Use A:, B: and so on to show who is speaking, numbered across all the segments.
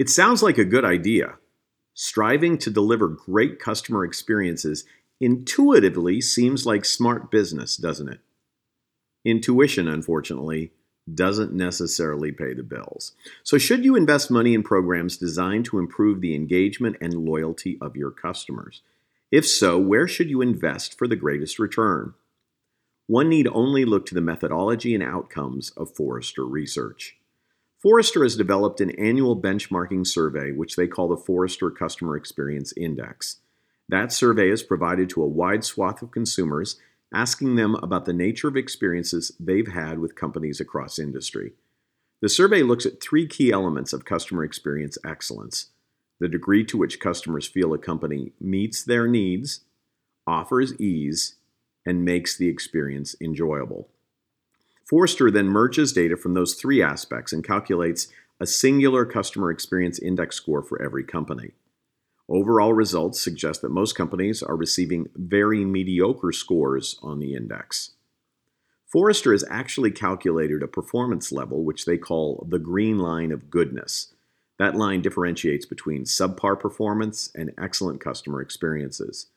A: It sounds like a good idea. Striving to deliver great customer experiences intuitively seems like smart business, doesn't it? Intuition, unfortunately, doesn't necessarily pay the bills. So, should you invest money in programs designed to improve the engagement and loyalty of your customers? If so, where should you invest for the greatest return? One need only look to the methodology and outcomes of Forrester research. Forrester has developed an annual benchmarking survey, which they call the Forrester Customer Experience Index. That survey is provided to a wide swath of consumers, asking them about the nature of experiences they've had with companies across industry. The survey looks at three key elements of customer experience excellence the degree to which customers feel a company meets their needs, offers ease, and makes the experience enjoyable. Forrester then merges data from those three aspects and calculates a singular customer experience index score for every company. Overall results suggest that most companies are receiving very mediocre scores on the index. Forrester has actually calculated a performance level which they call the green line of goodness. That line differentiates between subpar performance and excellent customer experiences.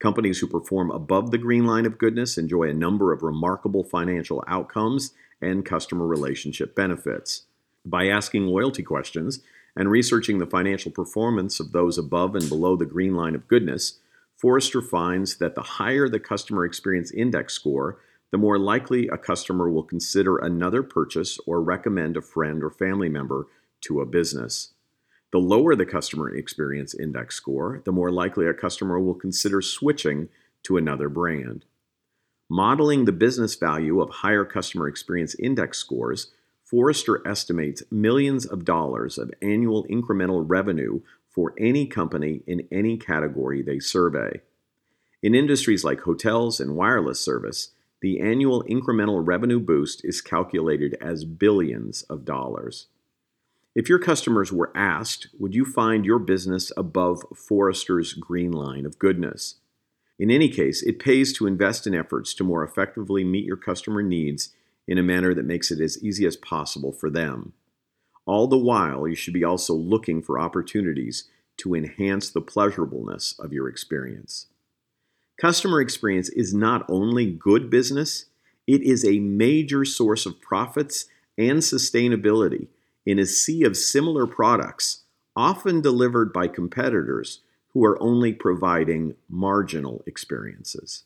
A: Companies who perform above the green line of goodness enjoy a number of remarkable financial outcomes and customer relationship benefits. By asking loyalty questions and researching the financial performance of those above and below the green line of goodness, Forrester finds that the higher the customer experience index score, the more likely a customer will consider another purchase or recommend a friend or family member to a business. The lower the customer experience index score, the more likely a customer will consider switching to another brand. Modeling the business value of higher customer experience index scores, Forrester estimates millions of dollars of annual incremental revenue for any company in any category they survey. In industries like hotels and wireless service, the annual incremental revenue boost is calculated as billions of dollars. If your customers were asked, would you find your business above Forrester's green line of goodness? In any case, it pays to invest in efforts to more effectively meet your customer needs in a manner that makes it as easy as possible for them. All the while, you should be also looking for opportunities to enhance the pleasurableness of your experience. Customer experience is not only good business, it is a major source of profits and sustainability in a sea of similar products, often delivered by competitors who are only providing marginal experiences.